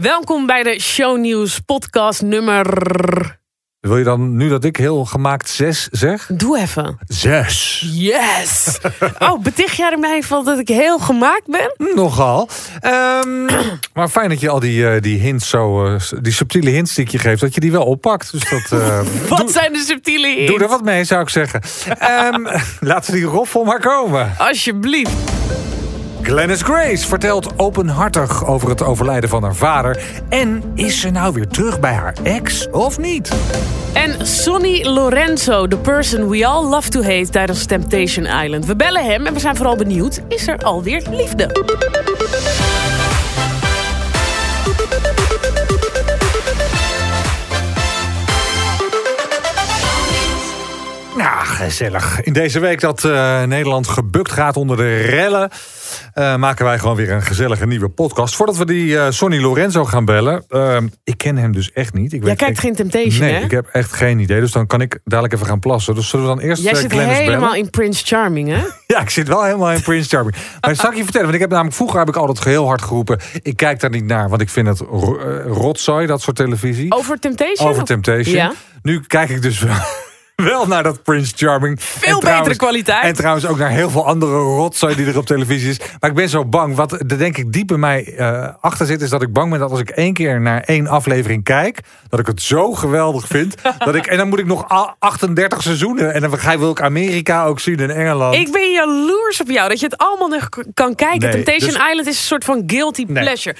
Welkom bij de Shownieuws podcast nummer... Wil je dan nu dat ik heel gemaakt zes zeg? Doe even. Zes. Yes! Oh, beticht jij er mij van dat ik heel gemaakt ben? Nogal. Ehm, maar fijn dat je al die, eh, die hints zo, eh, die subtiele hints die ik je geef, dat je die wel oppakt. Dus dat, eh, Wat doe, zijn de subtiele hints? doe er wat mee, zou ik zeggen. Ehm, laten we die roffel maar komen. Alsjeblieft. Glennis Grace vertelt openhartig over het overlijden van haar vader. En is ze nou weer terug bij haar ex of niet? En Sonny Lorenzo, the person we all love to hate tijdens Temptation Island. We bellen hem en we zijn vooral benieuwd, is er alweer liefde? Gezellig. In deze week dat eh, Nederland gebukt gaat onder de rellen... eh, maken wij gewoon weer een gezellige nieuwe podcast. Voordat we die eh, Sonny Lorenzo gaan bellen... ik ken hem dus echt niet. Ik Jij weet kijkt geen Temptation, Nee, hè? ik heb echt geen idee. Dus dan kan ik dadelijk even gaan plassen. Dus zullen we dan eerst Jij zit helemaal bellen? in Prince Charming, hè? Ja, ik zit wel helemaal in Prince Charming. Maar dat zal ik je vertellen. Want ik heb namelijk vroeger heb ik altijd heel hard geroepen... ik kijk daar niet naar, want ik vind het ro- rotzooi, dat soort televisie. Over Temptation? Over Temptation. Ja. Nu kijk ik dus wel, wel naar dat Prince Charming. Veel betere kwaliteit. En trouwens ook naar heel veel andere rotzooi die er op televisie is. Maar ik ben zo bang. Wat er denk ik diep in mij eh, achter zit... is dat ik bang ben dat als ik één keer naar één aflevering kijk... dat ik het zo geweldig vind. dat ik, en dan moet ik nog a- 38 seizoenen. En dan ga, wil ik Amerika ook zien en Engeland. Ik ben jaloers op jou dat je het allemaal nog kan kijken. Nee, Temptation dus- Island is een soort van guilty Nee. pleasure.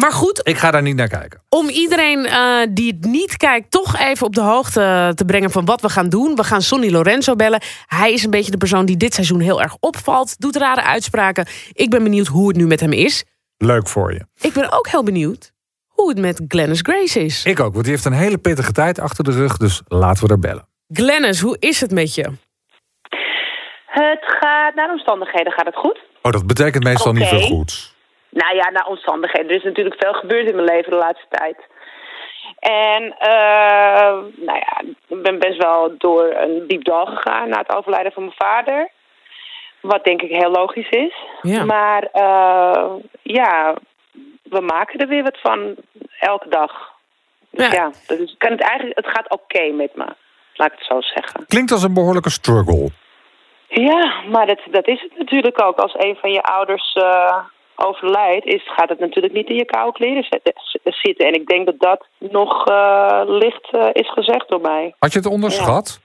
Maar goed, Ik ga daar niet naar kijken. om iedereen eh, die het niet kijkt, toch even op de hoogte te brengen van wat we gaan doen. We gaan Sonny Lorenzo bellen. Hij is een beetje de persoon die dit seizoen heel erg opvalt. Doet rare uitspraken. Ik ben benieuwd hoe het nu met hem is. Leuk voor je. Ik ben ook heel benieuwd hoe het met Glennis Grace is. Ik ook, want die heeft een hele pittige tijd achter de rug. Dus laten we er bellen. Glennis, hoe is het met je? Het gaat, naar omstandigheden gaat het goed. Oh, dat betekent meestal niet veel goeds. Nou ja, naar omstandigheden. Er is natuurlijk veel gebeurd in mijn leven de laatste tijd. En, eh, nou ja, ik ben best wel door een diep dal gegaan na het overlijden van mijn vader. Wat denk ik heel logisch is. Ja. Maar, eh, ja, we maken er weer wat van elke dag. Dus Ja. ja, dat is, kan het, eigenlijk, het gaat oké met me. Laat ik het zo zeggen. Klinkt als een behoorlijke struggle. Ja, maar dat, dat is het natuurlijk ook. Als een van je ouders eh, overlijdt, is, gaat het natuurlijk niet in je koude kleren zitten-. En ik denk dat dat nog eh, licht eh, is gezegd door mij. Had je het onderschat?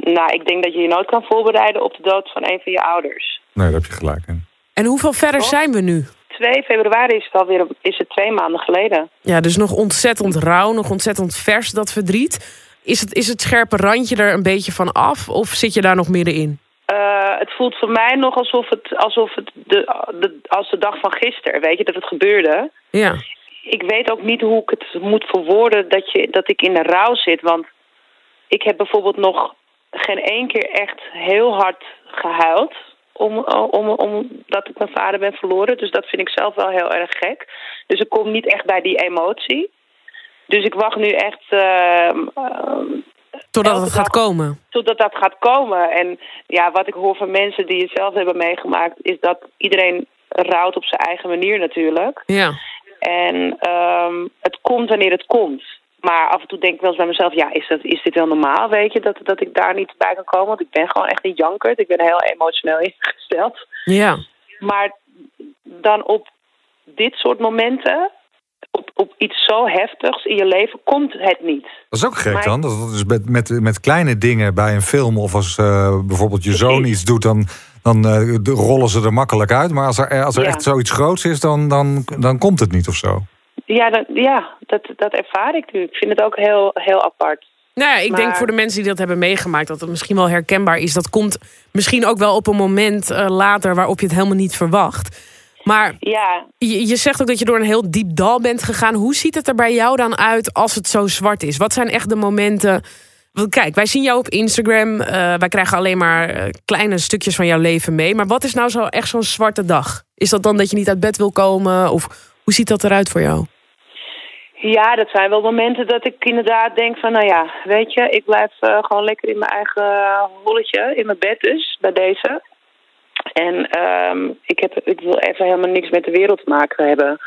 Nou, ik denk dat je je nooit kan voorbereiden op de dood van een van je ouders. Nee, daar heb je gelijk in. En hoeveel verder zijn we nu? 2 februari is het alweer is het twee maanden geleden. Ja, dus nog ontzettend rauw, nog ontzettend vers dat verdriet. Is het, is het scherpe randje er een beetje van af? Of zit je daar nog middenin? Eh, het voelt voor mij nog alsof het, alsof het de, de, als de dag van gisteren, weet je, dat het gebeurde. Ja. ik weet ook niet hoe ik het moet verwoorden dat, je, dat ik in de rouw zit. Want ik heb bijvoorbeeld nog geen één keer echt heel hard gehuild. Om, om, omdat ik mijn vader ben verloren. Dus dat vind ik zelf wel heel erg gek. Dus ik kom niet echt bij die emotie. Dus ik wacht nu echt ehm, ehm, Totdat het gaat dag. komen. totdat dat gaat komen. En ja, wat ik hoor van mensen die het zelf hebben meegemaakt... is dat iedereen rouwt op zijn eigen manier natuurlijk. Ja. En ehm, het komt wanneer het komt. Maar af en toe denk ik wel eens bij mezelf, ja, is, dat, is dit wel normaal, weet je, dat, dat ik daar niet bij kan komen? Want ik ben gewoon echt een jankert. Ik ben heel emotioneel ingesteld. Ja. Maar dan op dit soort momenten, op, op iets zo heftigs in je leven, komt het niet. Dat is ook gek Maar- dan. Dat is met, met, met kleine dingen bij een film... of als eh, bijvoorbeeld je zoon iets doet... dan, dan eh, rollen ze er makkelijk uit. Maar als er, als er Ja. echt zoiets groots is, dan, dan, dan komt het niet of zo. Ja, dat, ja dat, dat ervaar ik nu. Ik vind het ook heel, heel apart. Nou ja, ik denk voor de mensen die dat hebben meegemaakt... dat het misschien wel herkenbaar is. Dat komt misschien ook wel op een moment eh, later... waarop je het helemaal niet verwacht. Maar Ja, je, je zegt ook dat je door een heel diep dal bent gegaan. Hoe ziet het er bij jou dan uit als het zo zwart is? Wat zijn echt de momenten... Want kijk, wij zien jou op Instagram. eh, wij krijgen alleen maar eh, kleine stukjes van jouw leven mee. Maar wat is nou zo echt zo'n zwarte dag? Is dat dan dat je niet uit bed wil komen? Of hoe ziet dat eruit voor jou? Ja, dat zijn wel momenten dat ik inderdaad denk van, nou ja, weet je, ik blijf eh, gewoon lekker in mijn eigen holletje, in mijn bed dus, bij deze. En ehm, ik, heb, ik wil even helemaal niks met de wereld te maken hebben.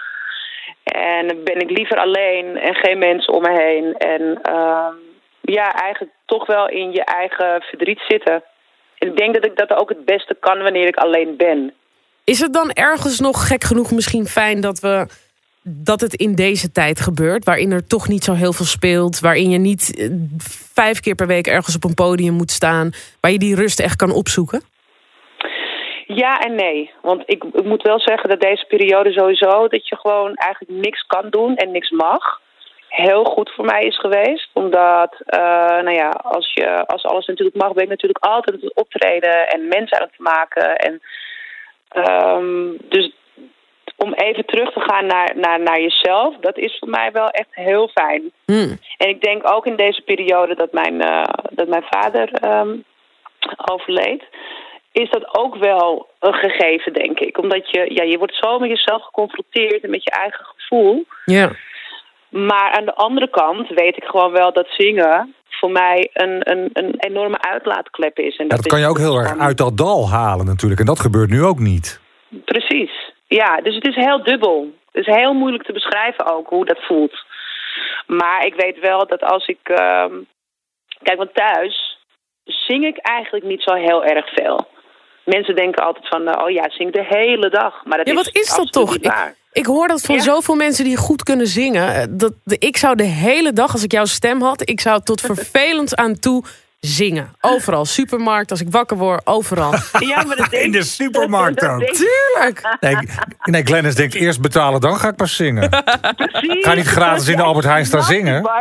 En ben ik liever alleen en geen mensen om me heen. En ehm, ja, eigenlijk toch wel in je eigen verdriet zitten. En ik denk dat ik dat ook het beste kan wanneer ik alleen ben. Is het dan ergens nog gek genoeg misschien fijn dat we dat het in deze tijd gebeurt, waarin er toch niet zo heel veel speelt, waarin je niet eh, vijf keer per week ergens op een podium moet staan, waar je die rust echt kan opzoeken? Ja en nee. Want ik, ik moet wel zeggen dat deze periode sowieso... dat je gewoon eigenlijk niks kan doen en niks mag... heel goed voor mij is geweest. Omdat, uh, nou ja, als, je, als alles natuurlijk mag... ben ik natuurlijk altijd aan het optreden en mensen aan het maken. En, um, dus om even terug te gaan naar, naar, naar jezelf... dat is voor mij wel echt heel fijn. Hmm. En ik denk ook in deze periode dat mijn, uh, dat mijn vader um, overleed is dat ook wel een gegeven, denk ik. Omdat je, ja, je wordt zo met jezelf geconfronteerd en met je eigen gevoel. Ja. Maar aan de andere kant weet ik gewoon wel dat zingen voor mij een, een, een enorme uitlaatklep is. En dat, ja, dat kan je ook heel erg uit dat dal halen natuurlijk. En dat gebeurt nu ook niet. Precies. Ja, dus het is heel dubbel. Het is heel moeilijk te beschrijven ook hoe dat voelt. Maar ik weet wel dat als ik... Uh, kijk, want thuis zing ik eigenlijk niet zo heel erg veel mensen denken altijd van, oh ja, zing de hele dag. Maar dat ja, wat is, dat toch? Ik, ik, hoor dat van zoveel mensen die goed kunnen zingen. Dat, ik zou de hele dag, als ik jouw stem had, ik zou tot vervelend aan toe zingen. Overal. Supermarkt, als ik wakker word, overal. Ja, maar dat In de supermarkt ook. Tuurlijk. Nee, nee, Glennis denkt eerst betalen, dan ga ik pas zingen. Precies. Ga niet gratis in de Albert Heijn staan zingen.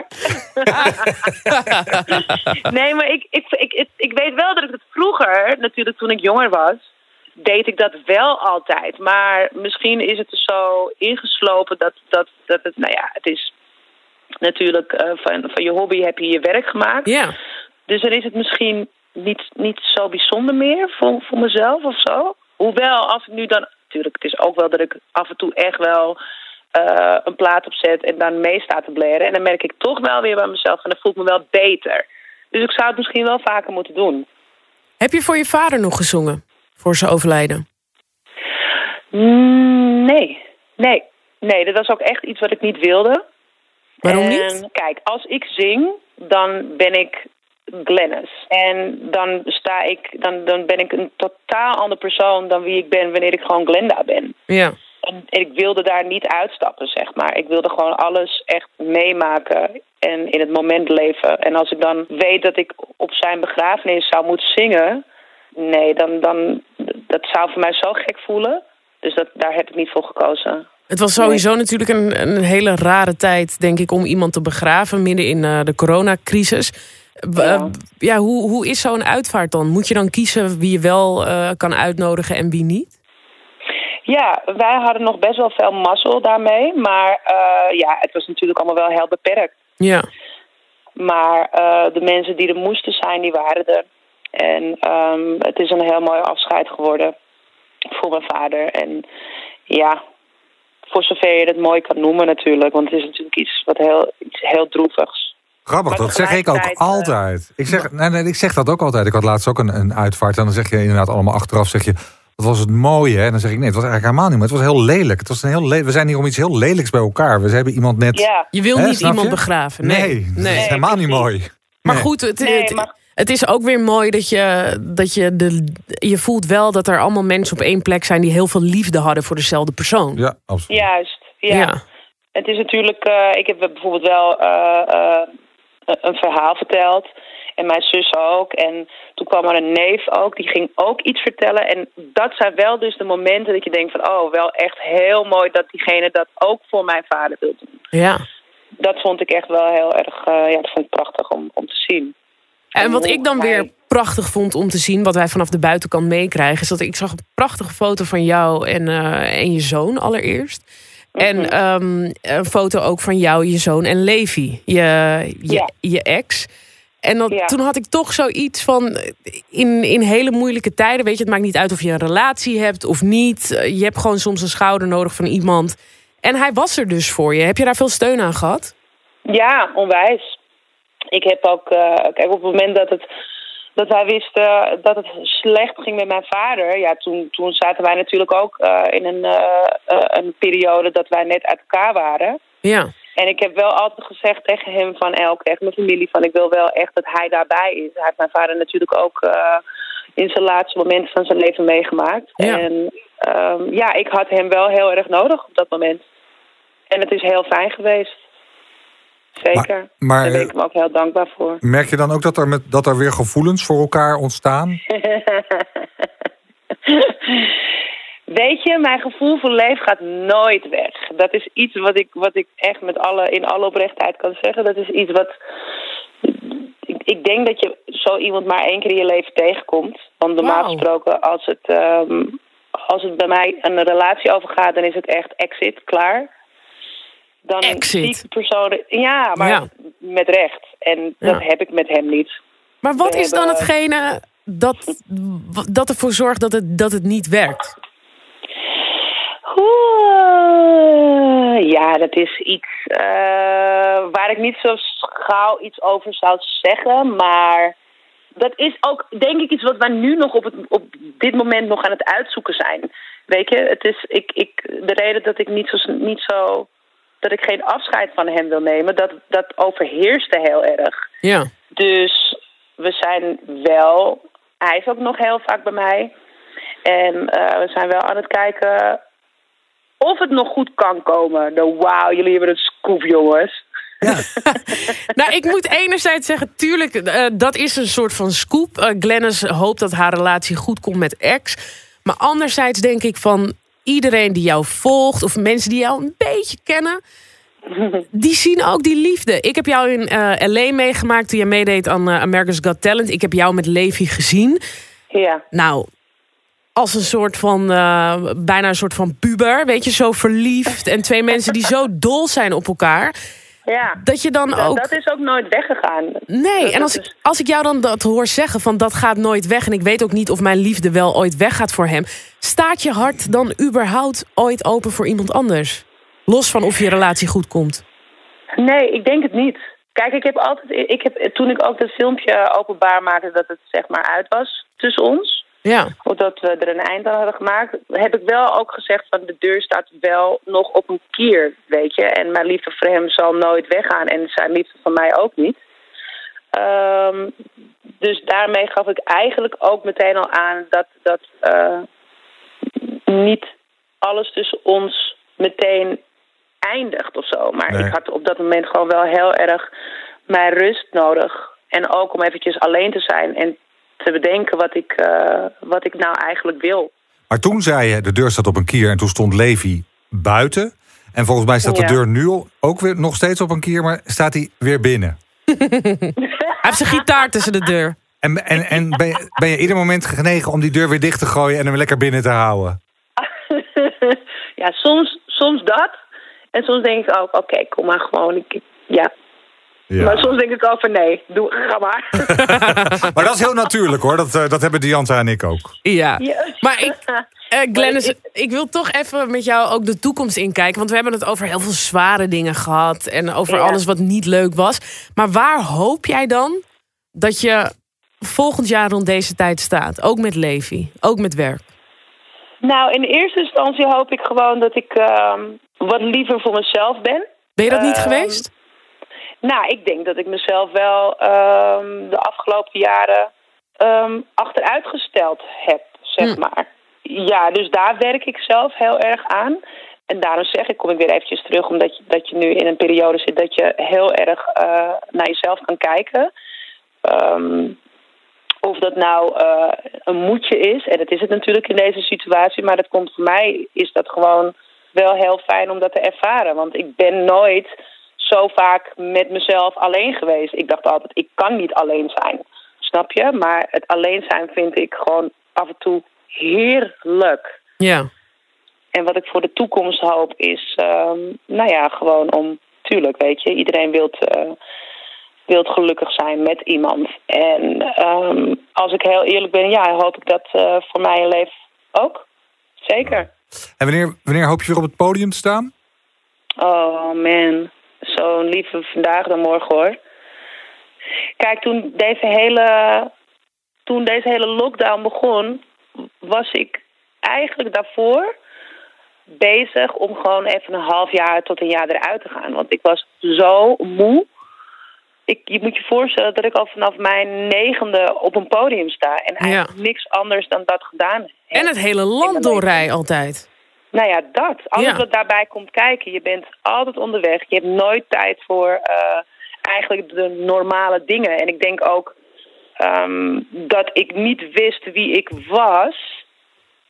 nee, maar ik, ik, ik, ik weet wel dat ik het vroeger, natuurlijk toen ik jonger was deed ik dat wel altijd. Maar misschien is het er zo ingeslopen dat, dat, dat het, nou ja, het is natuurlijk uh, van, van je hobby heb je je werk gemaakt. Ja. Dus dan is het misschien niet, niet zo bijzonder meer voor, voor mezelf of zo. Hoewel, als ik nu dan... Natuurlijk, het is ook wel dat ik af en toe echt wel uh, een plaat opzet en dan mee sta te blaren. En dan merk ik toch wel weer bij mezelf en dan voel ik me wel beter. Dus ik zou het misschien wel vaker moeten doen. Heb je voor je vader nog gezongen? Voor zijn overlijden? Mm, nee. Nee. Nee, dat was ook echt iets wat ik niet wilde. Waarom en, niet? Kijk, als ik zing, dan ben ik Glennis. En dan sta ik, dan, dan ben ik een totaal andere persoon dan wie ik ben wanneer ik gewoon Glenda ben. Ja. En ik wilde daar niet uitstappen, zeg maar. Ik wilde gewoon alles echt meemaken en in het moment leven. En als ik dan weet dat ik op zijn begrafenis zou moeten zingen... nee, dan, dan dat zou voor mij zo gek voelen. Dus dat, daar heb ik niet voor gekozen. Het was sowieso natuurlijk een, een hele rare tijd, denk ik, om iemand te begraven midden in uh, de coronacrisis. Ja, ja hoe, hoe is zo'n uitvaart dan? Moet je dan kiezen wie je wel uh, kan uitnodigen en wie niet? Ja, wij hadden nog best wel veel mazzel daarmee. Maar uh, ja, het was natuurlijk allemaal wel heel beperkt. Ja. Maar uh, de mensen die er moesten zijn, die waren er. En um, het is een heel mooi afscheid geworden voor mijn vader. En ja, voor zover je het mooi kan noemen natuurlijk. Want het is natuurlijk iets, wat heel, iets heel droevigs. Grappig, dat zeg ik ook altijd. Ik zeg, nee, nee, ik zeg dat ook altijd. Ik had laatst ook een, een uitvaart. En dan zeg je inderdaad allemaal achteraf, zeg je... Wat was het mooie? Hè? En dan zeg ik, nee, het was eigenlijk helemaal niet. Maar het was heel lelijk. Het was een heel le we zijn hier om iets heel lelijks bij elkaar. We hebben iemand net... Ja. Je wil Hè, niet iemand je? begraven. Nee, Nee, dat nee. is helemaal niet mooi. Maar goed, het, het, maar- het is ook weer mooi dat je, dat je de. Je voelt wel dat er allemaal mensen op één plek zijn die heel veel liefde hadden voor dezelfde persoon. Ja, absoluut. Juist, ja. Het is natuurlijk, uh, ik heb bijvoorbeeld wel uh, uh, een verhaal verteld. En mijn zus ook. En toen kwam er een neef ook, die ging ook iets vertellen. En dat zijn wel dus de momenten dat je denkt van... oh, wel echt heel mooi dat diegene dat ook voor mijn vader wil doen. Ja. Dat vond ik echt wel heel erg, uh, ja, dat vond ik prachtig om, om te zien. En wat ik dan weer prachtig vond om te zien, wat wij vanaf de buitenkant meekrijgen, is dat ik zag een prachtige foto van jou en, uh, en je zoon allereerst. En um, een foto ook van jou, je zoon en Levi, je, je, Ja. je ex. En dat, Ja. toen had ik toch zoiets van, in, in hele moeilijke tijden, weet je, het maakt niet uit of je een relatie hebt of niet. Je hebt gewoon soms een schouder nodig van iemand. En hij was er dus voor je. Heb je daar veel steun aan gehad? Ja, onwijs. Ik heb ook, uh, kijk, op het moment dat het dat wij wisten dat het slecht ging met mijn vader. Ja, toen, toen zaten wij natuurlijk ook uh, in een, uh, een periode dat wij net uit elkaar waren. Ja. En ik heb wel altijd gezegd tegen hem van elk, echt mijn familie, van ik wil wel echt dat hij daarbij is. Hij heeft mijn vader natuurlijk ook uh, in zijn laatste momenten van zijn leven meegemaakt. Ja. En um, ja, ik had hem wel heel erg nodig op dat moment. En het is heel fijn geweest. Zeker. Maar, maar, Daar ben ik hem ook heel dankbaar voor. Merk je dan ook dat er, met, dat er weer gevoelens voor elkaar ontstaan? Weet je, mijn gevoel voor leven gaat nooit weg. Dat is iets wat ik, wat ik echt met alle, in alle oprechtheid kan zeggen. Dat is iets wat. Ik, ik denk dat je zo iemand maar één keer in je leven tegenkomt. Want normaal gesproken, als het, ehm, als het bij mij een relatie overgaat, dan is het echt exit, klaar. Dan Exit? de persoon. Ja, maar Ja. met recht. En Ja. dat heb ik met hem niet. Maar wat We is dan hetgene dat, dat ervoor zorgt dat het, dat het niet werkt? Oeh, ja, dat is iets eh, waar ik niet zo gauw iets over zou zeggen. Maar dat is ook, denk ik, iets wat wij nu nog op, het, op dit moment nog aan het uitzoeken zijn. Weet je, het is ik, ik, de reden dat ik niet zo, niet zo. Dat ik geen afscheid van hem wil nemen, dat, dat overheerste heel erg. Ja. Dus we zijn wel. Hij is ook nog heel vaak bij mij. En eh, we zijn wel aan het kijken of het nog goed kan komen. Nou, wauw, jullie hebben een scoop, jongens. Nou, ik moet enerzijds zeggen, tuurlijk, eh, dat is een soort van scoop. Eh, Glennis hoopt dat haar relatie goed komt met ex. Maar anderzijds denk ik van iedereen die jou volgt... of mensen die jou een beetje kennen... die zien ook die liefde. Ik heb jou in eh L.A. meegemaakt toen je meedeed aan eh, America's Got Talent. Ik heb jou met Levi gezien. Ja, Nou, als een soort van, eh, bijna een soort van puber. Weet je, zo verliefd. En twee mensen die zo dol zijn op elkaar. Ja. Dat je dan ook... dat is ook nooit weggegaan. Nee, Dat en als is- ik, als ik jou dan dat hoor zeggen van dat gaat nooit weg... en ik weet ook niet of mijn liefde wel ooit weggaat voor hem... staat je hart dan überhaupt ooit open voor iemand anders? Los van of je relatie goed komt. Nee, ik denk het niet. Kijk, ik heb altijd. Ik heb, toen ik ook dat filmpje openbaar maakte dat het zeg maar uit was tussen ons. Ja, Of dat we er een eind aan hadden gemaakt. Heb ik wel ook gezegd van de deur staat wel nog op een kier, weet je. En mijn liefde voor hem zal nooit weggaan. En zijn liefde van mij ook niet. Ehm, dus daarmee gaf ik eigenlijk ook meteen al aan dat, dat eh, niet alles tussen ons meteen eindigt of zo. Maar Nee. ik had op dat moment gewoon wel heel erg mijn rust nodig. En ook om eventjes alleen te zijn en te bedenken wat ik, eh, wat ik nou eigenlijk wil. Maar toen zei je, de deur staat op een kier en toen stond Levi buiten. En volgens mij staat de deur nu ook weer nog steeds op een kier, maar staat hij weer binnen. hij heeft zijn gitaar tussen de deur. En, en, en ben, je, ben je ieder moment genegen om die deur weer dicht te gooien en hem lekker binnen te houden? ja, soms, soms dat. En soms denk ik ook, oké, kom maar gewoon. Ik, ja. Maar soms denk ik ook van nee, doe, ga maar. Maar dat is heel natuurlijk hoor, dat, eh, dat hebben Dianta en ik ook. Ja. Maar ik, eh Glennis, Maar ik wil toch even met jou ook de toekomst inkijken. Want we hebben het over heel veel zware dingen gehad. En over Ja. alles wat niet leuk was. Maar waar hoop jij dan dat je volgend jaar rond deze tijd staat? Ook met Levi, ook met werk. Nou, in eerste instantie hoop ik gewoon dat ik ehm, wat liever voor mezelf ben. Ben je dat niet Ehm, geweest? Nou, ik denk dat ik mezelf wel ehm, de afgelopen jaren ehm, achteruitgesteld heb, zeg Hm. maar. Ja, dus daar werk ik zelf heel erg aan. En daarom zeg ik, kom ik weer eventjes terug, omdat je, dat je nu in een periode zit dat je heel erg eh, naar jezelf kan kijken. Ehm, of dat nou eh, een moedje is, en dat is het natuurlijk in deze situatie, maar dat komt voor mij, is dat gewoon wel heel fijn om dat te ervaren. Want ik ben nooit zo vaak met mezelf alleen geweest. Ik dacht altijd, ik kan niet alleen zijn. Snap je? Maar het alleen zijn vind ik gewoon af en toe heerlijk. Ja. En wat ik voor de toekomst hoop is, ehm, nou ja, gewoon om, tuurlijk, weet je, iedereen wilt, eh, wilt gelukkig zijn met iemand. En ehm, als ik heel eerlijk ben, ja, hoop ik dat eh, voor mijn leven ook. Zeker. En wanneer, wanneer hoop je weer op het podium te staan? Oh man, zo'n lieve vandaag dan morgen hoor. Kijk, toen deze hele toen deze hele lockdown begon, was ik eigenlijk daarvoor bezig om gewoon even een half jaar tot een jaar eruit te gaan. Want ik was zo moe. Ik, je moet je voorstellen dat ik al vanaf mijn negende op een podium sta. En eigenlijk niks anders dan dat gedaan heb. En het hele land doorrij altijd. Nou ja, dat. Alles wat daarbij komt kijken. Je bent altijd onderweg. Je hebt nooit tijd voor uh, eigenlijk de normale dingen. En ik denk ook um, dat ik niet wist wie ik was...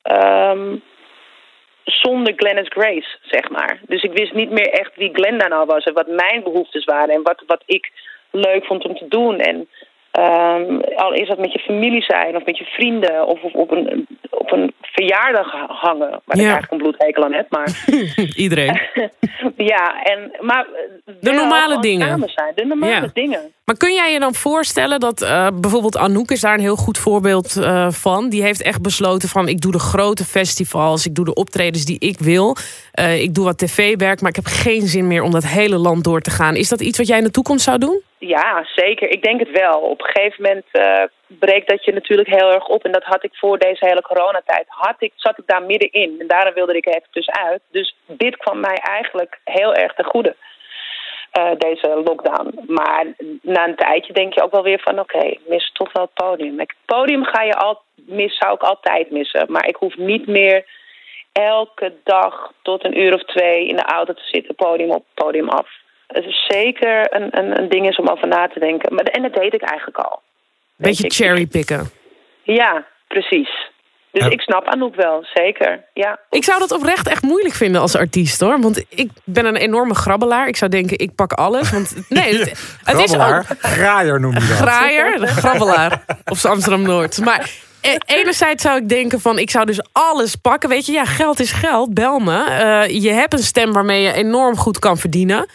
Um, zonder Glennis Grace, zeg maar. Dus ik wist niet meer echt wie Glenda nou was en wat mijn behoeftes waren en wat, wat ik leuk vond om te doen. En um, al is dat met je familie zijn of met je vrienden of, of op, een, op een verjaardag hangen, waar ik eigenlijk een bloedhekel aan heb. Maar... Iedereen. ja, en, maar de normale dingen. zijn, de normale dingen. Maar kun jij je dan voorstellen dat uh, bijvoorbeeld Anouk is daar een heel goed voorbeeld uh, van. Die heeft echt besloten van ik doe de grote festivals, ik doe de optredens die ik wil. Uh, ik doe wat tv-werk, maar ik heb geen zin meer om dat hele land door te gaan. Is dat iets wat jij in de toekomst zou doen? Ja, zeker. Ik denk het wel. Op een gegeven moment uh, breekt dat je natuurlijk heel erg op. En dat had ik voor deze hele coronatijd. Had ik, zat ik daar middenin. En daarom wilde ik even tussenuit. Dus dit kwam mij eigenlijk heel erg ten goede. Uh, deze lockdown. Maar na een tijdje denk je ook wel weer van... oké, okay, mis toch wel het podium. Het podium ga je al, mis, zou ik altijd missen. Maar ik hoef niet meer elke dag tot een uur of twee in de auto te zitten. Podium op, podium af het is zeker een, een, een, ding is om over na te denken. Maar, en dat deed ik eigenlijk al. Beetje cherrypicken. Ja, precies. Dus ik snap Anouk wel, zeker. Ja. Ik zou dat oprecht echt moeilijk vinden als artiest hoor. Want ik ben een enorme grabbelaar. Ik zou denken, ik pak alles. Want nee, het, het is ook. Graaier noem je dat. Graaier, grabbelaar. Of Amsterdam Noord. Maar e, enerzijds zou ik denken van, ik zou dus alles pakken. Weet je, ja, geld is geld, bel me. Uh, je hebt een stem waarmee je enorm goed kan verdienen.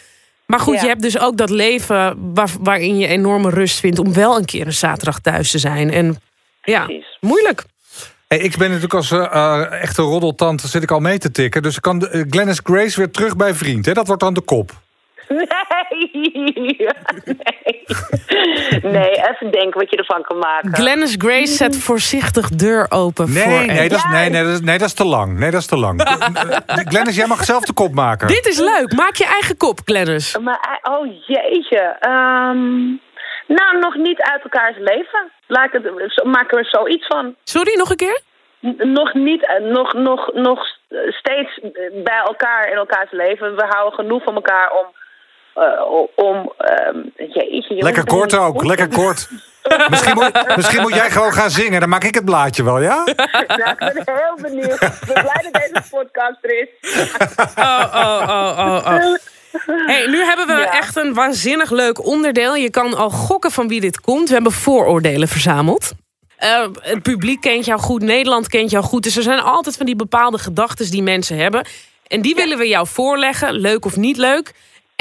Maar goed, je hebt dus ook dat leven waarin je enorme rust vindt... om wel een keer een zaterdag thuis te zijn. En ja, moeilijk. Hey, ik ben natuurlijk als uh, echte roddeltante zit ik al mee te tikken. Dus kan de, uh, Glennis Grace weer terug bij vriend. Hè? Dat wordt dan de kop. Nee, nee. Nee, even denken wat je ervan kan maken. Glennis Grace zet voorzichtig deur open nee, voor... Nee, dat is, nee, nee, dat is, nee, dat is te lang. Nee, dat is te lang. Glennis, jij mag zelf de kop maken. Dit is leuk. Maak je eigen kop, Glennis. Maar, oh jeetje. Um, nou, nog niet uit elkaars leven. Laat het, maken we er zoiets van. Sorry, nog een keer? nog niet, eh, nog, nog, nog steeds bij elkaar in elkaars leven. We houden genoeg van elkaar om om... Uh, jeetje, lekker kort ook, lekker kort. misschien, moet, misschien moet jij gewoon gaan zingen, dan maak ik het blaadje wel, ja? nou, ik ben heel benieuwd. Ik ben blij dat deze podcast er is. oh, oh, oh, oh, oh. Hey, nu hebben we echt een waanzinnig leuk onderdeel. Je kan al gokken van wie dit komt. We hebben vooroordelen verzameld. Uh, het publiek kent jou goed, Nederland kent jou goed. Dus er zijn altijd van die bepaalde gedachten die mensen hebben. En die willen we jou voorleggen, leuk of niet leuk.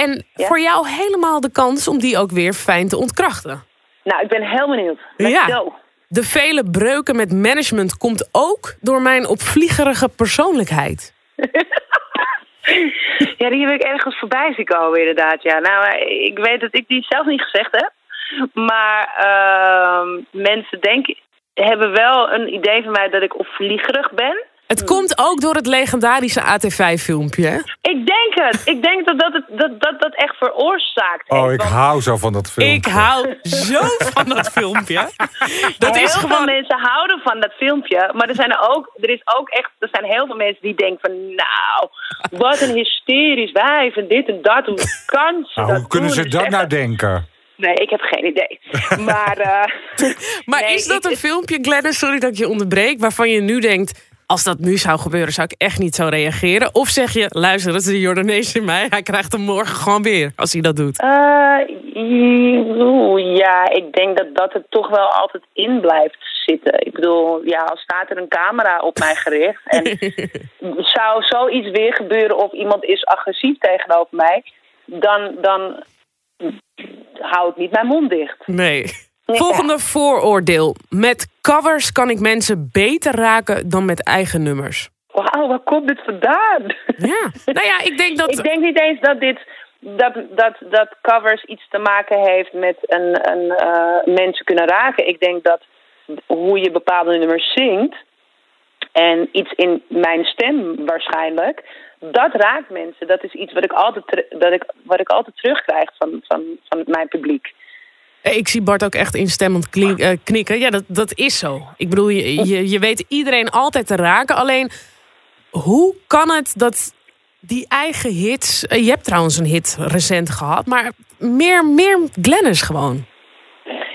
En voor jou helemaal de kans om die ook weer fijn te ontkrachten. Nou, ik ben heel benieuwd. Let's ja. Go. De vele breuken met management komt ook door mijn opvliegerige persoonlijkheid. ja, die heb ik ergens voorbij zien komen inderdaad. Ja. Nou, ik weet dat ik die zelf niet gezegd heb. Maar uh, mensen denken, hebben wel een idee van mij dat ik opvliegerig ben. Het komt ook door het legendarische AT5-filmpje, Ik denk het. Ik denk dat dat, het, dat, dat, dat echt veroorzaakt Oh, ik hou zo van dat filmpje. Ik hou zo van dat filmpje. Dat is heel gewoon... veel mensen houden van dat filmpje. Maar er zijn er ook, er is ook echt, er zijn heel veel mensen die denken van... Nou, wat een hysterisch wijf en dit en dat. Hoe kan ze nou, dat Hoe kunnen ze dat nou denken? Nee, ik heb geen idee. Maar, uh, maar is dat een filmpje, Glennis, sorry dat ik je onderbreek... waarvan je nu denkt als dat nu zou gebeuren, zou ik echt niet zo reageren? Of zeg je, luister, dat is de Jordanees in mij. Hij krijgt hem morgen gewoon weer, als hij dat doet. Uh, ja, ik denk dat dat er toch wel altijd in blijft zitten. Ik bedoel, ja, als staat er een camera op mij gericht... en zou zoiets weer gebeuren of iemand is agressief tegenover mij... dan, dan hou ik niet mijn mond dicht. Nee. Volgende vooroordeel. Met covers kan ik mensen beter raken dan met eigen nummers. Wauw, waar komt dit vandaan? Ja, nou ja, ik denk dat... ik denk niet eens dat dit... Dat, dat, dat covers iets te maken heeft met een, een uh, mensen kunnen raken. Ik denk dat hoe je bepaalde nummers zingt. En iets in mijn stem waarschijnlijk. Dat raakt mensen. Dat is iets wat ik altijd, dat ik, wat ik altijd terugkrijg van, van, van mijn publiek. Eh, Ik zie Bart ook echt instemmend klink- eh, knikken. Ja, dat, dat is zo. Ik bedoel, je, je, je weet iedereen altijd te raken. Alleen, hoe kan het dat die eigen hits... eh, Je hebt trouwens een hit recent gehad, maar meer, meer Glenners gewoon.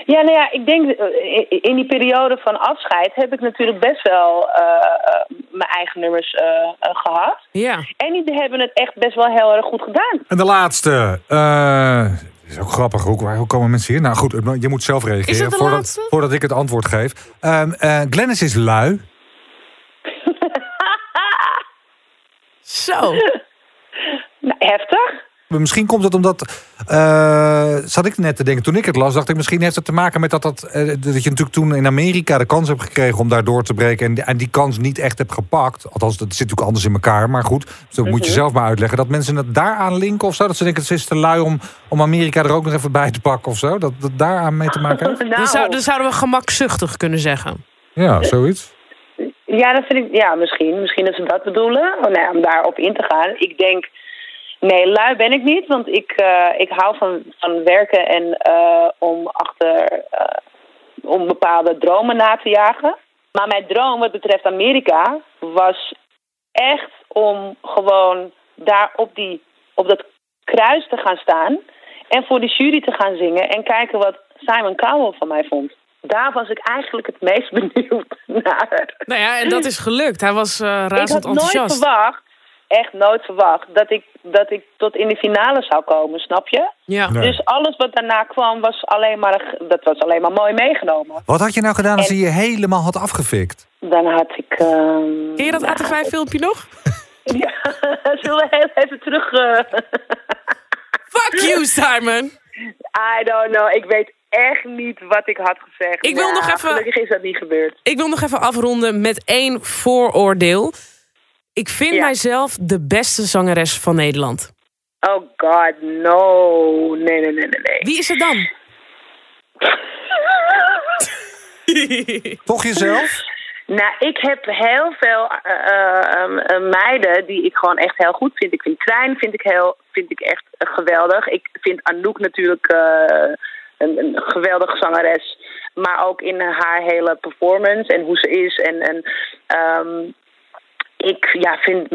Ja, nou ja, ik denk eh, in- die periode van afscheid heb ik natuurlijk best wel eh, eh, mijn eigen nummers eh, eh, gehad. Ja. En die hebben het echt best wel heel erg goed gedaan. En de laatste. eh is ook grappig. Hoe, hoe komen mensen hier? Nou goed, je moet zelf reageren. Is het de voordat, voordat ik het antwoord geef. Ehm eh, Glennis is lui. Zo. Nou, heftig. Misschien komt het omdat, eh, zat ik net te denken, toen ik het las, dacht ik misschien heeft het te maken met dat, dat, eh, dat je natuurlijk toen in Amerika de kans hebt gekregen om daar door te breken en, en die kans niet echt hebt gepakt. Althans, dat zit natuurlijk anders in elkaar, maar goed, dus dat moet je zelf maar uitleggen. Dat mensen het daaraan linken of zo, dat ze denken het is te lui om, om Amerika er ook nog even bij te pakken of zo, dat dat daaraan mee te maken heeft. Nou, Dan, zou, dan zouden we gemakzuchtig kunnen zeggen. Ja, zoiets. Ja, dat vind ik. Ja, misschien. Misschien dat ze dat bedoelen. Oh, nou ja, om daarop in te gaan. Ik denk. Nee, lui ben ik niet. Want ik, eh, ik hou van, van werken en eh, om achter. eh, om bepaalde dromen na te jagen. Maar mijn droom wat betreft Amerika was echt om gewoon daar op, die, op dat kruis te gaan staan. En voor de jury te gaan zingen en kijken wat Simon Cowell van mij vond. Daar was ik eigenlijk het meest benieuwd naar. Nou ja, en dat is gelukt. Hij was eh, Ik razend had nooit enthousiast. verwacht, echt nooit verwacht, dat ik, dat ik tot in de finale zou komen, snap je? Ja. Nee. Dus alles wat daarna kwam, was alleen maar, dat was alleen maar mooi meegenomen. Wat had je nou gedaan als En- hij je helemaal had afgefikt? Dan had ik... ehm, Ken je dat AT5-filmpje nog? Ja, zullen we heel even terug... eh, Fuck you, Simon! I don't know, ik weet echt niet wat ik had gezegd. Ik wil Ja, nog even- Gelukkig is dat niet gebeurd. Ik wil nog even afronden met één vooroordeel. Ik vind Ja. mijzelf de beste zangeres van Nederland. Oh god, no. Nee, nee, nee, nee, nee. Wie is het dan? Toch jezelf? Nou, ik heb heel veel eh, eh, um, eh, meiden die ik gewoon echt heel goed vind. Ik vind Trein vind ik, heel, vind ik echt geweldig. Ik vind Anouk natuurlijk eh, een, een geweldige zangeres. Maar ook in haar hele performance en hoe ze is. En, en ehm, ik ja, vind,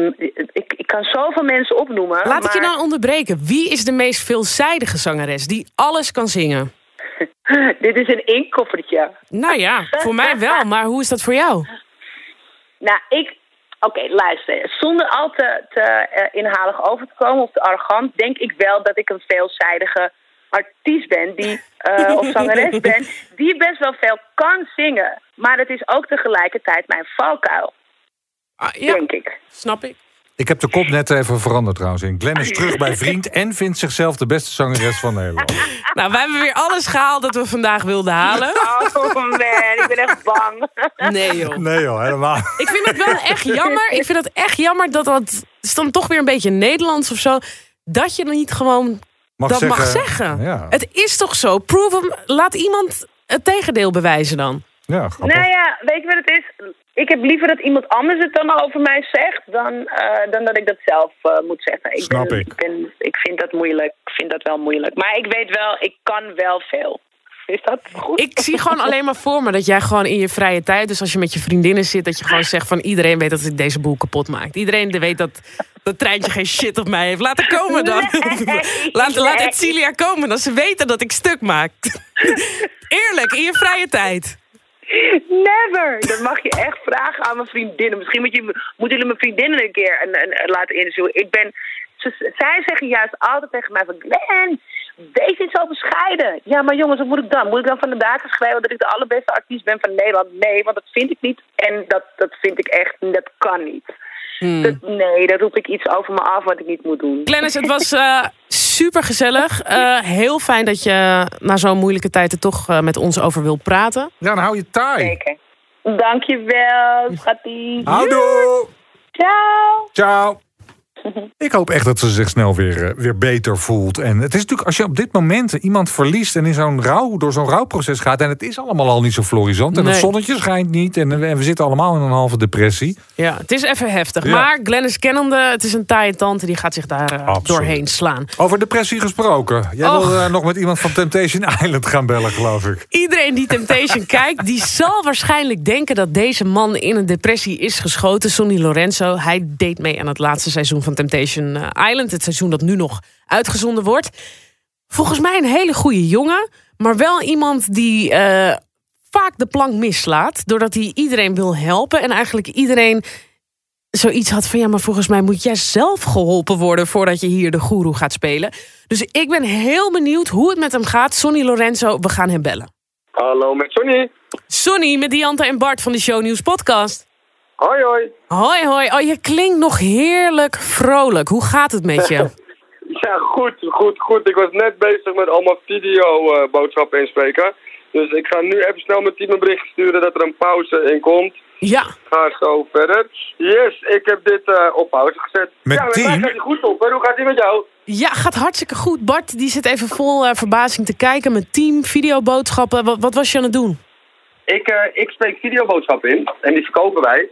ik, ik kan zoveel mensen opnoemen. Laat ik je dan onderbreken. Wie is de meest veelzijdige zangeres die alles kan zingen? Dit is een inkoffertje. Nou ja, voor mij wel, maar hoe is dat voor jou? Nou, ik. Oké, luister. Zonder al te, te eh, inhalig over te komen of te arrogant, denk ik wel dat ik een veelzijdige artiest ben, die, eh, of zangeres ben, die best wel veel kan zingen. Maar het is ook tegelijkertijd mijn valkuil, Ah, ja, denk ik. snap ik. Ik heb de kop net even veranderd trouwens. In. Glenn is terug bij vriend en vindt zichzelf de beste zangeres van Nederland. Nou, wij hebben weer alles gehaald dat we vandaag wilden halen. Oh man, ik ben echt bang. Nee joh. Nee joh, helemaal. Ik vind het wel echt jammer. Ik vind het echt jammer dat dat is dan toch weer een beetje Nederlands of zo. Dat je dan niet gewoon Mag dat zeggen, mag zeggen. Ja, Het is toch zo? Prove hem. Laat iemand het tegendeel bewijzen dan. Ja grappig. Nou ja, weet je wat het is? Ik heb liever dat iemand anders het dan over mij zegt, dan, eh, dan dat ik dat zelf eh, moet zeggen. Ik, Snap ben, ik. ben, ik vind dat moeilijk. Ik vind dat wel moeilijk. Maar ik weet wel, ik kan wel veel. Is dat goed? Ik zie gewoon alleen maar voor me dat jij gewoon in je vrije tijd, dus als je met je vriendinnen zit, dat je gewoon zegt van iedereen weet dat ik deze boel kapot maak. Iedereen weet dat dat treintje geen shit op mij heeft. Laat het komen dan. Nee, laat, laat nee. Edcilia komen, dan ze weten dat ik stuk maak. Eerlijk, in je vrije tijd. Never! Dat mag je echt vragen aan mijn vriendinnen. Misschien moet je, moeten jullie mijn vriendinnen een keer een, een, een laten interviewen. Ik ben, ze- zij zeggen juist altijd tegen mij van... Glenn, wees niet zo bescheiden. Ja, maar jongens, wat moet ik dan? Moet ik dan van de daken schrijven dat ik de allerbeste artiest ben van Nederland? Nee, want dat vind ik niet. En dat, dat vind ik echt, dat kan niet. Dat, nee, daar roep ik iets over me af wat ik niet moet doen. Glennis, het was super gezellig. heel fijn dat je na zo'n moeilijke tijd er toch eh, met ons over wil praten. Ja, dan hou je taai. Zeker. Dankjewel, schattie. Houdoe. Ciao. Ciao. Ik hoop echt dat ze zich snel weer, eh, weer beter voelt. En het is natuurlijk, als je op dit moment iemand verliest en in zo'n rouw, door zo'n rouwproces gaat. En het is allemaal al niet zo florisant. En Nee. het zonnetje schijnt niet. En, en we zitten allemaal in een halve depressie. Ja, het is even heftig. Ja. Maar Glennis kennende, het is een taaie tante, die gaat zich daar eh, doorheen slaan. Over depressie gesproken. Jij Och. wil eh, nog met iemand van Temptation Island gaan bellen, geloof ik. Iedereen die Temptation kijkt, die zal waarschijnlijk denken dat deze man in een depressie is geschoten. Sonny Lorenzo, hij deed mee aan het laatste seizoen van Temptation eh, Island. Het seizoen dat nu nog uitgezonden wordt. Volgens mij een hele goede jongen, maar wel iemand die eh, vaak de plank mislaat. Doordat hij iedereen wil helpen en eigenlijk iedereen zoiets had van... ja, maar volgens mij moet jij zelf geholpen worden... voordat je hier de goeroe gaat spelen. Dus ik ben heel benieuwd hoe het met hem gaat. Sonny Lorenzo, we gaan hem bellen. Hallo met Sonny. Sonny met Diante en Bart van de Show News podcast. Hoi hoi. Hoi, hoi. Oh, je klinkt nog heerlijk vrolijk. Hoe gaat het met je? Ja, goed, goed, goed. Ik was net bezig met allemaal videoboodschappen inspreken. Dus ik ga nu even snel mijn team een bericht sturen dat er een pauze in komt. Ja, Ga zo verder. Yes, ik heb dit eh, op pauze gezet. Met ja, met team? mij gaat hij goed op. Hoe gaat hij met jou? ja, gaat hartstikke goed. Bart die zit even vol eh, verbazing te kijken met team, videoboodschappen. Wat, wat was je aan het doen? Ik, eh, ik spreek videoboodschappen in. En die verkopen wij.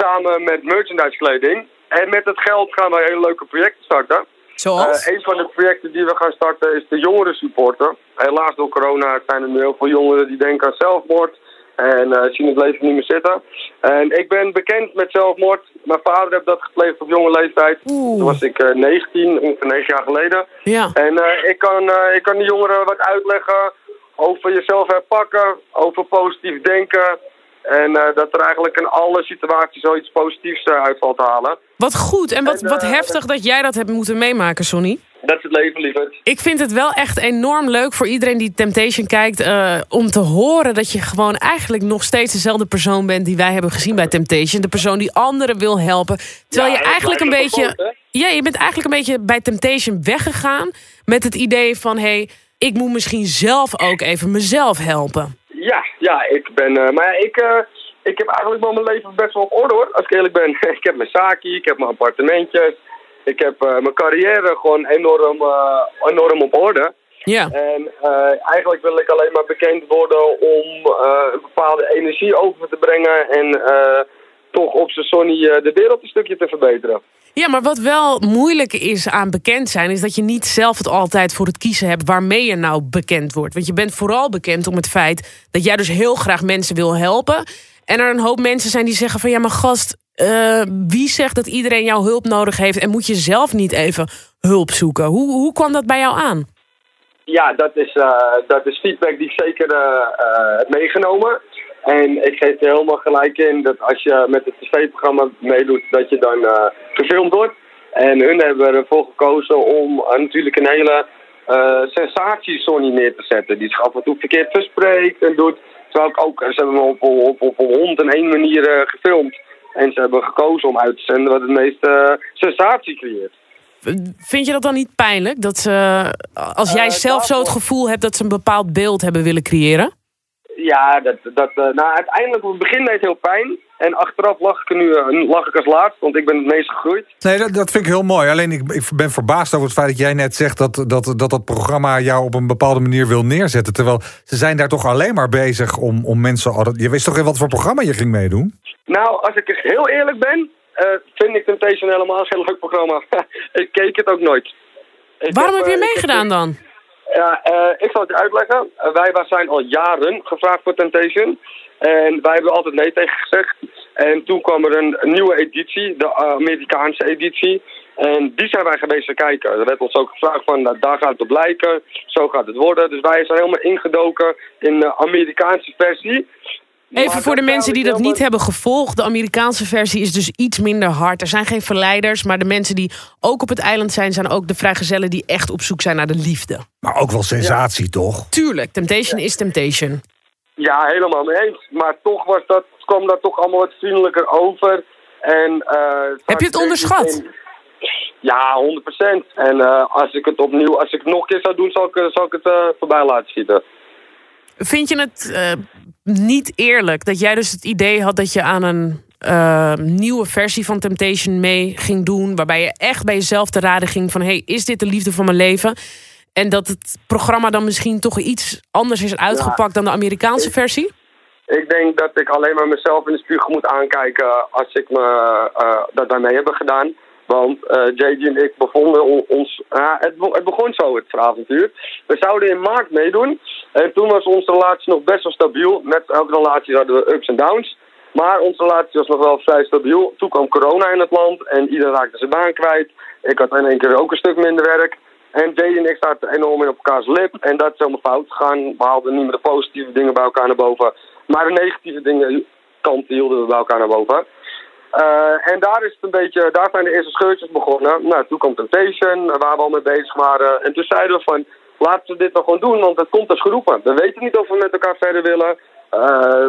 Samen met merchandise kleding. En met het geld gaan wij hele leuke projecten starten. Zoals? Eh, een van de projecten die we gaan starten is de jongeren supporter. Helaas door corona zijn er nu heel veel jongeren die denken aan zelfmoord. En eh, zien het leven niet meer zitten. En ik ben bekend met zelfmoord. Mijn vader heeft dat gepleegd op jonge leeftijd. Oeh. Toen was ik eh, 19, ongeveer 9 jaar geleden. Ja. En eh, ik, kan, eh, ik kan de jongeren wat uitleggen over jezelf herpakken, over positief denken. En eh, dat er eigenlijk in alle situaties zoiets positiefs eh, uit valt te halen. Wat goed en wat, En, wat eh, heftig dat jij dat hebt moeten meemaken, Sonny. Dat is het leven, lieverd. Ik vind het wel echt enorm leuk voor iedereen die Temptation kijkt... om te horen dat je gewoon eigenlijk nog steeds dezelfde persoon bent... die wij hebben gezien bij Temptation. De persoon die anderen wil helpen. Terwijl Ja, je eigenlijk een beetje... Ja, je bent eigenlijk een beetje bij Temptation weggegaan... met het idee van, hé, hey, ik moet misschien zelf ook even mezelf helpen. Ja, ja, ik ben. eh, maar ja, ik, eh, ik heb eigenlijk wel mijn leven best wel op orde hoor, als ik eerlijk ben. ik heb mijn zaakje, ik heb mijn appartementjes. Ik heb eh, mijn carrière gewoon enorm, enorm op orde. Ja, En eh, eigenlijk wil ik alleen maar bekend worden om eh, een bepaalde energie over te brengen. En eh, toch op zijn Sonny eh, de wereld een stukje te verbeteren. ja maar wat wel moeilijk is aan bekend zijn... is dat je niet zelf het altijd voor het kiezen hebt... waarmee je nou bekend wordt. Want je bent vooral bekend om het feit... dat jij dus heel graag mensen wil helpen... en er een hoop mensen zijn die zeggen van... ja, maar gast, eh, wie zegt dat iedereen jouw hulp nodig heeft... en moet je zelf niet even hulp zoeken? Hoe, hoe kwam dat bij jou aan? Ja, dat is, eh, dat is feedback die ik zeker eh, heb meegenomen. En ik geef er helemaal gelijk in dat als je met het tv-programma meedoet, dat je dan eh, gefilmd wordt. En hun hebben ervoor gekozen om eh, natuurlijk een hele eh sensatie Sony neer te zetten. Die zich af en toe verkeerd verspreekt en doet. Terwijl ik ook, ze hebben me op, op, op, op hond één manier gefilmd. En ze hebben gekozen om uit te zenden wat het meeste sensatie creëert. Vind je dat dan niet pijnlijk? Dat ze, als jij zelf zo het gevoel hebt... dat ze een bepaald beeld hebben willen creëren? Ja, dat, dat, eh, nou, uiteindelijk op het begin deed het heel pijn. En achteraf lag ik er nu eh, lag ik als laatst, want ik ben het meest gegroeid. Nee, dat, dat vind ik heel mooi. Alleen ik, ik ben verbaasd over het feit dat jij net zegt dat dat, dat dat programma jou op een bepaalde manier wil neerzetten. Terwijl ze zijn daar toch alleen maar bezig om, om mensen. Je wist toch in wat voor programma je ging meedoen? Nou, als ik heel eerlijk ben, eh, vind ik Temptation helemaal geen leuk programma. ik keek het ook nooit. Ik Waarom heb je eh, ik meegedaan dan? Ja, eh, ik zal het uitleggen. Eh, wij zijn al jaren gevraagd voor Temptation. En wij hebben altijd nee tegen gezegd. En toen kwam er een, nieuwe editie, de Amerikaanse editie. En die zijn wij geweest te kijken. Er werd ons ook gevraagd van, nou, daar gaat het op lijken. Zo gaat het worden. Dus wij zijn helemaal ingedoken in de Amerikaanse versie. Even voor de dat mensen die dat niet hebben gevolgd. De Amerikaanse versie is dus iets minder hard. Er zijn geen verleiders, maar de mensen die ook op het eiland zijn... zijn ook de vrijgezellen die echt op zoek zijn naar de liefde. Maar ook wel sensatie, toch? Tuurlijk, temptation is temptation. Ja, helemaal mee eens. Maar toch was dat, kwam dat toch allemaal wat vriendelijker over. En, eh, Heb je het onderschat? Ja, 100%. En eh, als ik het opnieuw, als ik het nog een keer zou doen, zal ik, eh, zal ik het eh, voorbij laten schieten. Vind je het eh, niet eerlijk dat jij dus het idee had dat je aan een uh, nieuwe versie van Temptation mee ging doen. Waarbij je echt bij jezelf te raden ging van... hey, is dit de liefde van mijn leven? En dat het programma dan misschien toch iets anders is uitgepakt dan de Amerikaanse versie? Ik denk dat ik alleen maar mezelf in de spiegel moet aankijken als ik me, uh, dat daarmee hebben gedaan. Want uh, JD en ik bevonden ons... Uh, het, het, begon zo, het avontuur. We zouden in maart meedoen. En toen was onze relatie nog best wel stabiel. Met elke relatie hadden we ups en downs. Maar onze relatie was nog wel vrij stabiel. Toen kwam corona in het land en iedereen raakte zijn baan kwijt. Ik had in één keer ook een stuk minder werk. En Jay en ik zaten enorm in op elkaars lip. En dat is helemaal fout gegaan. We haalden niet meer de positieve dingen bij elkaar naar boven. Maar de negatieve dingen, kanten hielden we bij elkaar naar boven. Uh, en daar, is het een beetje, daar zijn de eerste scheurtjes begonnen. Nou, toen kwam Temptation, waar we al mee bezig waren. En toen zeiden we van, laten we dit dan gewoon doen, want het komt als geroepen. We weten niet of we met elkaar verder willen. Uh,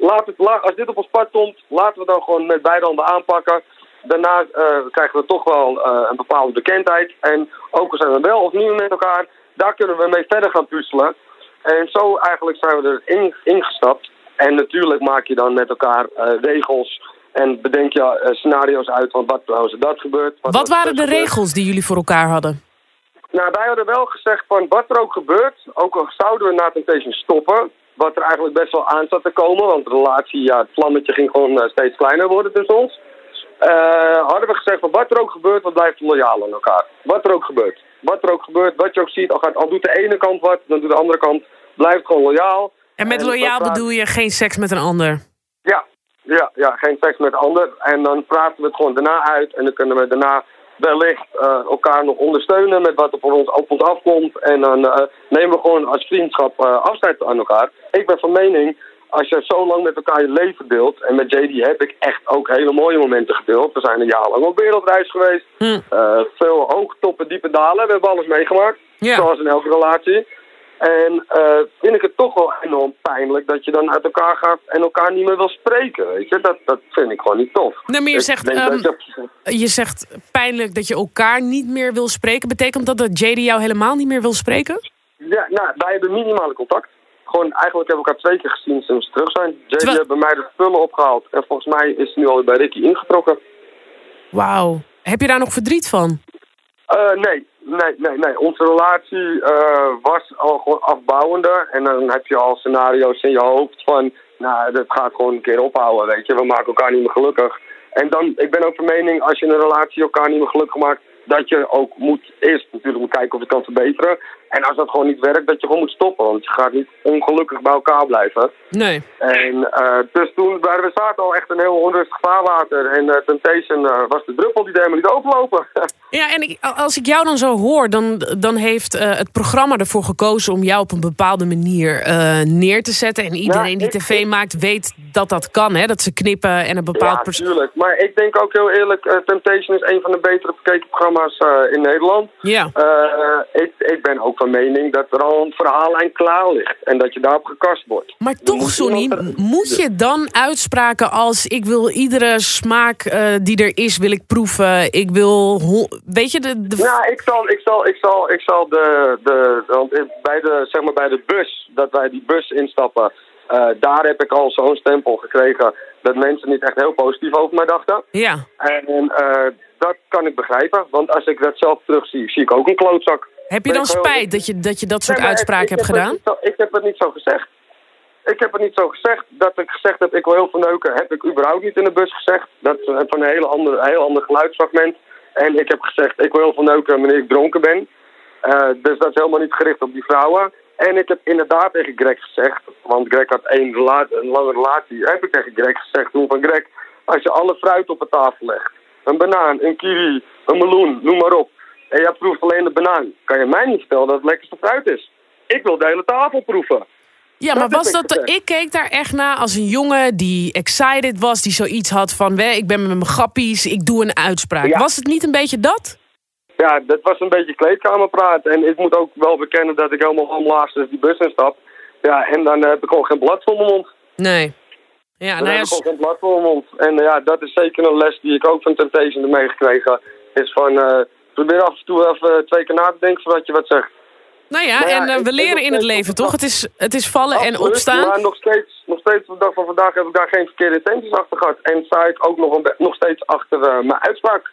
laat het, als dit op ons pad komt, laten we dan gewoon met beide handen aanpakken. Daarna uh, krijgen we toch wel een bepaalde bekendheid. En ook al zijn we wel of niet met elkaar, daar kunnen we mee verder gaan puzzelen. En zo eigenlijk zijn we erin ingestapt. En natuurlijk maak je dan met elkaar regels en bedenk je scenario's uit van wat als er dat gebeurt. Wat, wat waren de regels die jullie voor elkaar hadden? Nou, wij hadden wel gezegd van wat er ook gebeurt, ook al zouden we na Temptation stoppen, wat er eigenlijk best wel aan zat te komen, want de relatie, ja, het vlammetje ging gewoon uh, steeds kleiner worden tussen ons. Uh, hadden we gezegd van wat er ook gebeurt, we blijven loyaal aan elkaar. Wat er ook gebeurt. Wat er ook gebeurt, wat je ook ziet, al, gaat, al doet de ene kant wat, dan doet de andere kant, blijft gewoon loyaal. En met loyaal bedoel je geen seks met een ander? Ja, ja, ja, geen seks met de ander. En dan praten we het gewoon daarna uit. En dan kunnen we daarna wellicht uh, elkaar nog ondersteunen met wat er voor ons op ons afkomt. En dan uh, nemen we gewoon als vriendschap uh, afscheid aan elkaar. Ik ben van mening, als je zo lang met elkaar je leven deelt... en met JD heb ik echt ook hele mooie momenten gedeeld. We zijn een jaar lang op wereldreis geweest. Hm. veel hoogtoppen, diepe dalen. We hebben alles meegemaakt. Ja. Zoals in elke relatie. En uh, vind ik het toch wel enorm pijnlijk dat je dan uit elkaar gaat en elkaar niet meer wil spreken. Weet je? Dat, dat vind ik gewoon niet tof. Nee, maar je, zegt, um, je... je... zegt pijnlijk dat je elkaar niet meer wil spreken. Betekent dat dat JD jou helemaal niet meer wil spreken? Ja, nou, wij hebben minimale contact. Gewoon, eigenlijk hebben we elkaar twee keer gezien sinds we terug zijn. JD Terwijl... heeft bij mij de spullen opgehaald. En volgens mij is hij nu al bij Ricky ingetrokken. Wauw. Heb je daar nog verdriet van? Uh, nee, Nee, nee, nee. Onze relatie uh, was al gewoon afbouwender. En dan heb je al scenario's in je hoofd van... Nou, dat gaat gewoon een keer ophouden, weet je. We maken elkaar niet meer gelukkig. En dan, ik ben ook van mening, als je in een relatie elkaar niet meer gelukkig maakt... dat je ook moet, eerst natuurlijk moet kijken of het kan verbeteren. En als dat gewoon niet werkt, dat je gewoon moet stoppen. Want je gaat niet ongelukkig bij elkaar blijven. Nee. En uh, dus toen waren we zaten al echt een heel onrustig vaarwater. En uh, Temptation uh, was de druppel die er helemaal niet overlopen. ja, en ik, als ik jou dan zo hoor, dan, dan heeft het programma ervoor gekozen om jou op een bepaalde manier neer te zetten. En iedereen die tv maakt weet dat dat kan, hè? Dat ze knippen en een bepaald... Ja, natuurlijk. Maar ik denk ook heel eerlijk, Temptation is een van de betere bekeken programma's in Nederland. Ja. ik, ik ben ook van mening dat er al een verhaallijn klaar ligt. En dat je daarop gekast wordt. Maar toch, Sonny, moet je dan uitspraken als... ik wil iedere smaak uh, die er is, wil ik proeven. Ik wil... Weet je, de... de... Ja, ik zal, ik zal, ik zal, ik zal de... de want bij, de, zeg maar bij de bus, dat wij die bus instappen... Uh, daar heb ik al zo'n stempel gekregen dat mensen niet echt heel positief over mij dachten. Ja. En uh, dat kan ik begrijpen, want als ik dat zelf terugzie, zie ik ook een klootzak. Heb je dan spijt dat je, dat je dat soort uitspraken hebt gedaan? Zo, ik heb het niet zo gezegd. Ik heb het niet zo gezegd. Dat ik gezegd heb, ik wil heel veel neuken, heb ik überhaupt niet in de bus gezegd. Dat is van een heel ander, heel ander geluidsfragment. En ik heb gezegd, ik wil heel veel neuken wanneer ik dronken ben. Uh, dus dat is helemaal niet gericht op die vrouwen. En ik heb inderdaad tegen Greg gezegd, want Greg had een, een lange relatie. Heb ik tegen Greg gezegd toen van Greg, als je alle fruit op de tafel legt. Een banaan, een kiwi, een meloen, noem maar op en jij proeft alleen de banaan. Kan je mij niet vertellen dat het lekkerste fruit is? Ik wil de hele tafel proeven. Ja, maar was dat... Ik keek daar echt naar als een jongen die excited was. Die zoiets had van, ik ben met mijn grappies, ik doe een uitspraak. Was het niet een beetje dat? Ja, dat was een beetje kleedkamerpraat. En ik moet ook wel bekennen dat ik helemaal omlaagste die bus instap. Ja, en dan heb ik gewoon geen blad voor mijn mond. Nee. Ja, dan nou heb ik gewoon geen blad voor mijn mond. En ja, dat is zeker een les die ik ook van Temptation heb meegekregen. Is van, uh, probeer af en toe even twee keer na te denken voordat je wat zegt. Nou ja, ja, en eh, we leren in het leven, toch? Het is, het is vallen en opstaan. Maar nog steeds, nog steeds op de dag van vandaag heb ik daar geen verkeerde intenties achter gehad. En sta ik ook nog, een nog steeds achter eh, mijn uitspraak.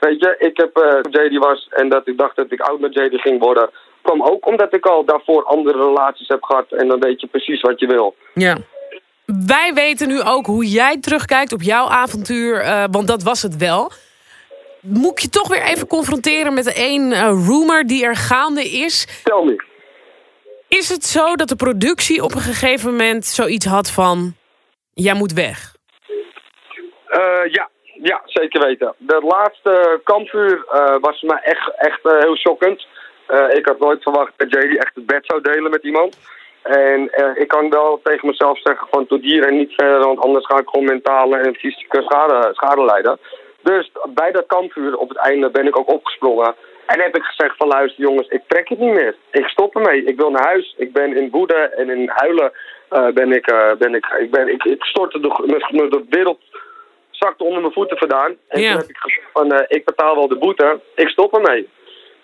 Weet je, ik heb eh JD was en dat ik dacht dat ik oud met JD ging worden. kwam ook omdat ik al daarvoor andere relaties heb gehad. En dan weet je precies wat je wil. Ja. Wij weten nu ook hoe jij terugkijkt op jouw avontuur, want dat was het wel. Moet ik je toch weer even confronteren met één eh, rumor die er gaande is. Tel me. Is het zo dat de productie op een gegeven moment zoiets had van... jij moet weg? Eh, ja, ja, zeker weten. De laatste kampvuur eh, was mij echt, echt heel shockend. Ik had nooit verwacht dat JD echt het bed zou delen met iemand. En ik kan wel tegen mezelf zeggen van tot hier en niet verder, want anders ga ik gewoon mentale en fysieke schade, schade lijden. Dus bij dat kampvuur op het einde ben ik ook opgesprongen. En heb ik gezegd van luister jongens, ik trek het niet meer. Ik stop ermee. Ik wil naar huis. Ik ben in woede en in huilen eh, ben ik, eh, ben ik, ik, ben, ik, ik stortte de, de, de wereld zakte onder mijn voeten vandaan. En toen heb ik gezegd van, eh, ik betaal wel de boete, ik stop ermee.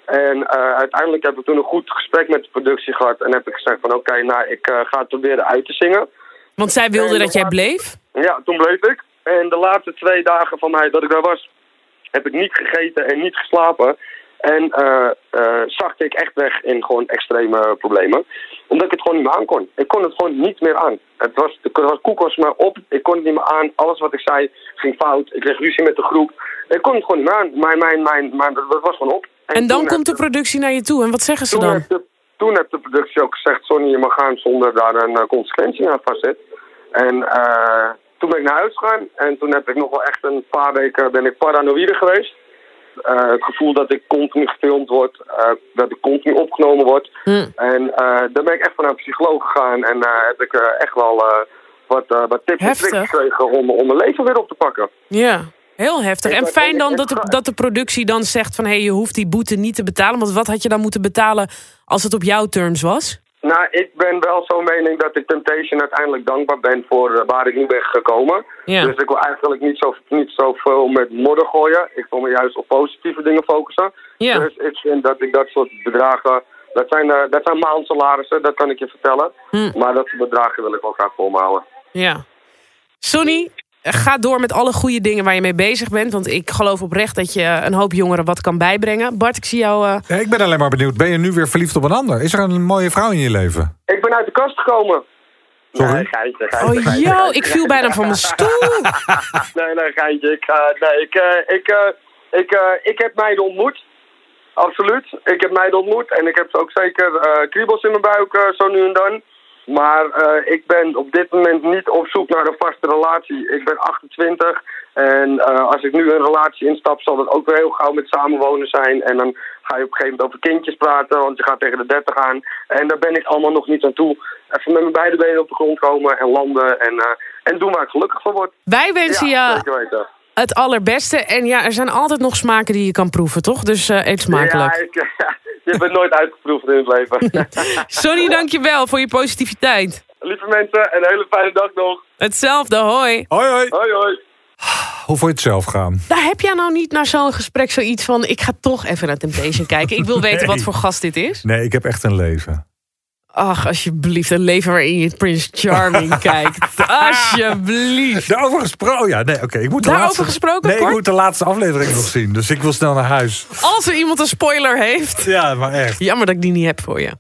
En uiteindelijk heb ik toen een goed gesprek met de productie gehad. En heb ik gezegd van, oké, nou, ik ga het proberen uit te zingen. Want zij wilde En dat jij bleef? Ja, toen bleef ik. En de laatste twee dagen van mij dat ik daar was, heb ik niet gegeten en niet geslapen. En zakte ik echt weg in gewoon extreme problemen. Omdat ik het gewoon niet meer aan kon. Ik kon het gewoon niet meer aan. Het was, de was- koek was maar op. Ik kon het niet meer aan. Alles wat ik zei ging fout. Ik kreeg ruzie met de groep. Ik kon het gewoon niet meer aan. Mijn, mijn, mijn, mijn, dat was gewoon op. En dan komt de heb- productie naar je toe. En wat zeggen ze dan? de, toen heeft de productie ook gezegd, Sonny, je mag gaan zonder daar een eh, consequentie aan vastzit. En eh, toen ben ik naar huis gegaan en toen heb ik nog wel echt een paar weken ben ik paranoïde geweest. Eh, het gevoel dat ik continu gefilmd word, eh, dat ik continu opgenomen word. Hm. En eh dan ben ik echt van een psycholoog gegaan en heb ik echt wel wat, wat tips en tricks gekregen om, om mijn leven weer op te pakken. Ja, heel heftig. En fijn dan dat de, dat de productie dan zegt van... hé, hey, je hoeft die boete niet te betalen. Want wat had je dan moeten betalen als het op jouw terms was? Nou, ik ben wel zo'n mening dat ik Temptation uiteindelijk dankbaar ben voor eh, waar ik nu ben gekomen. Ja. Dus ik wil eigenlijk niet zo, niet zo veel met modder gooien. Ik wil me juist op positieve dingen focussen. Ja. Dus ik vind dat ik dat soort bedragen... Dat zijn, eh, dat zijn maandsalarissen, dat kan ik je vertellen. Hm. Maar dat soort bedragen wil ik wel graag voor me houden. Ja. Sonny, ga door met alle goede dingen waar je mee bezig bent. Want ik geloof oprecht dat je een hoop jongeren wat kan bijbrengen. Bart, ik zie jou... eh, Ja, ik ben alleen maar benieuwd. Ben je nu weer verliefd op een ander? Is er een mooie vrouw in je leven? Ik ben uit de kast gekomen. Sorry? Nee, geintje, geintje, Oh, geintje, geintje. ik viel bijna van mijn stoel. nee, nee, geintje. Ik, eh, nee, ik, eh, ik, eh, ik, eh, ik heb meiden ontmoet. Absoluut. Ik heb meiden ontmoet. En ik heb ook zeker eh kriebels in mijn buik, zo nu en dan. Maar eh, ik ben op dit moment niet op zoek naar een vaste relatie. Ik ben 28. En eh, als ik nu een relatie instap, zal dat ook weer heel gauw met samenwonen zijn. En dan ga je op een gegeven moment over kindjes praten, want je gaat tegen de 30 aan. En daar ben ik allemaal nog niet aan toe. Even met mijn beide benen op de grond komen en landen. En, eh, en doen waar ik gelukkig van word. Wij wensen ja, je. Het allerbeste. En ja, er zijn altijd nog smaken die je kan proeven, toch? Dus eh, eet smakelijk. Ja, ik, je bent nooit uitgeproefd in het leven. Sonny, dankjewel voor je positiviteit. Lieve mensen, een hele fijne dag nog. Hetzelfde, hoi. Hoi, hoi. Hoi, hoi. Hoe vond je het zelf gaan? Daar heb jij nou niet na zo'n gesprek zoiets van... ik ga toch even naar Temptation kijken. Ik wil weten wat voor gast dit is. Nee, ik heb echt een leven. Ach, alsjeblieft, een leven waarin je Prince Charming kijkt. Alsjeblieft. Daarover gesproken. Oh ja, nee, oké. ik moet de Daarover laatste... gesproken, Nee, ik moet de laatste aflevering nog zien. Dus ik wil snel naar huis. Als er iemand een spoiler heeft... Ja, maar echt. Jammer dat ik die niet heb voor je.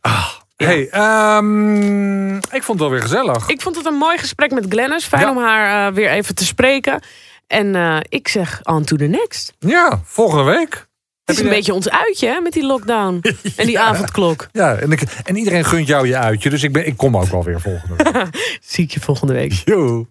Hey, ehm, ik vond het wel weer gezellig. Ik vond het een mooi gesprek met Glennis. Fijn Ja. om haar eh, weer even te spreken. En eh, ik zeg on to the next. Ja, volgende week. Het is een beetje ons uitje hè, met die lockdown. En die avondklok. Ja, en, ik, en iedereen gunt jou je uitje. Dus ik, ben, ik kom ook wel weer volgende week. Zie ik je volgende week. Joe.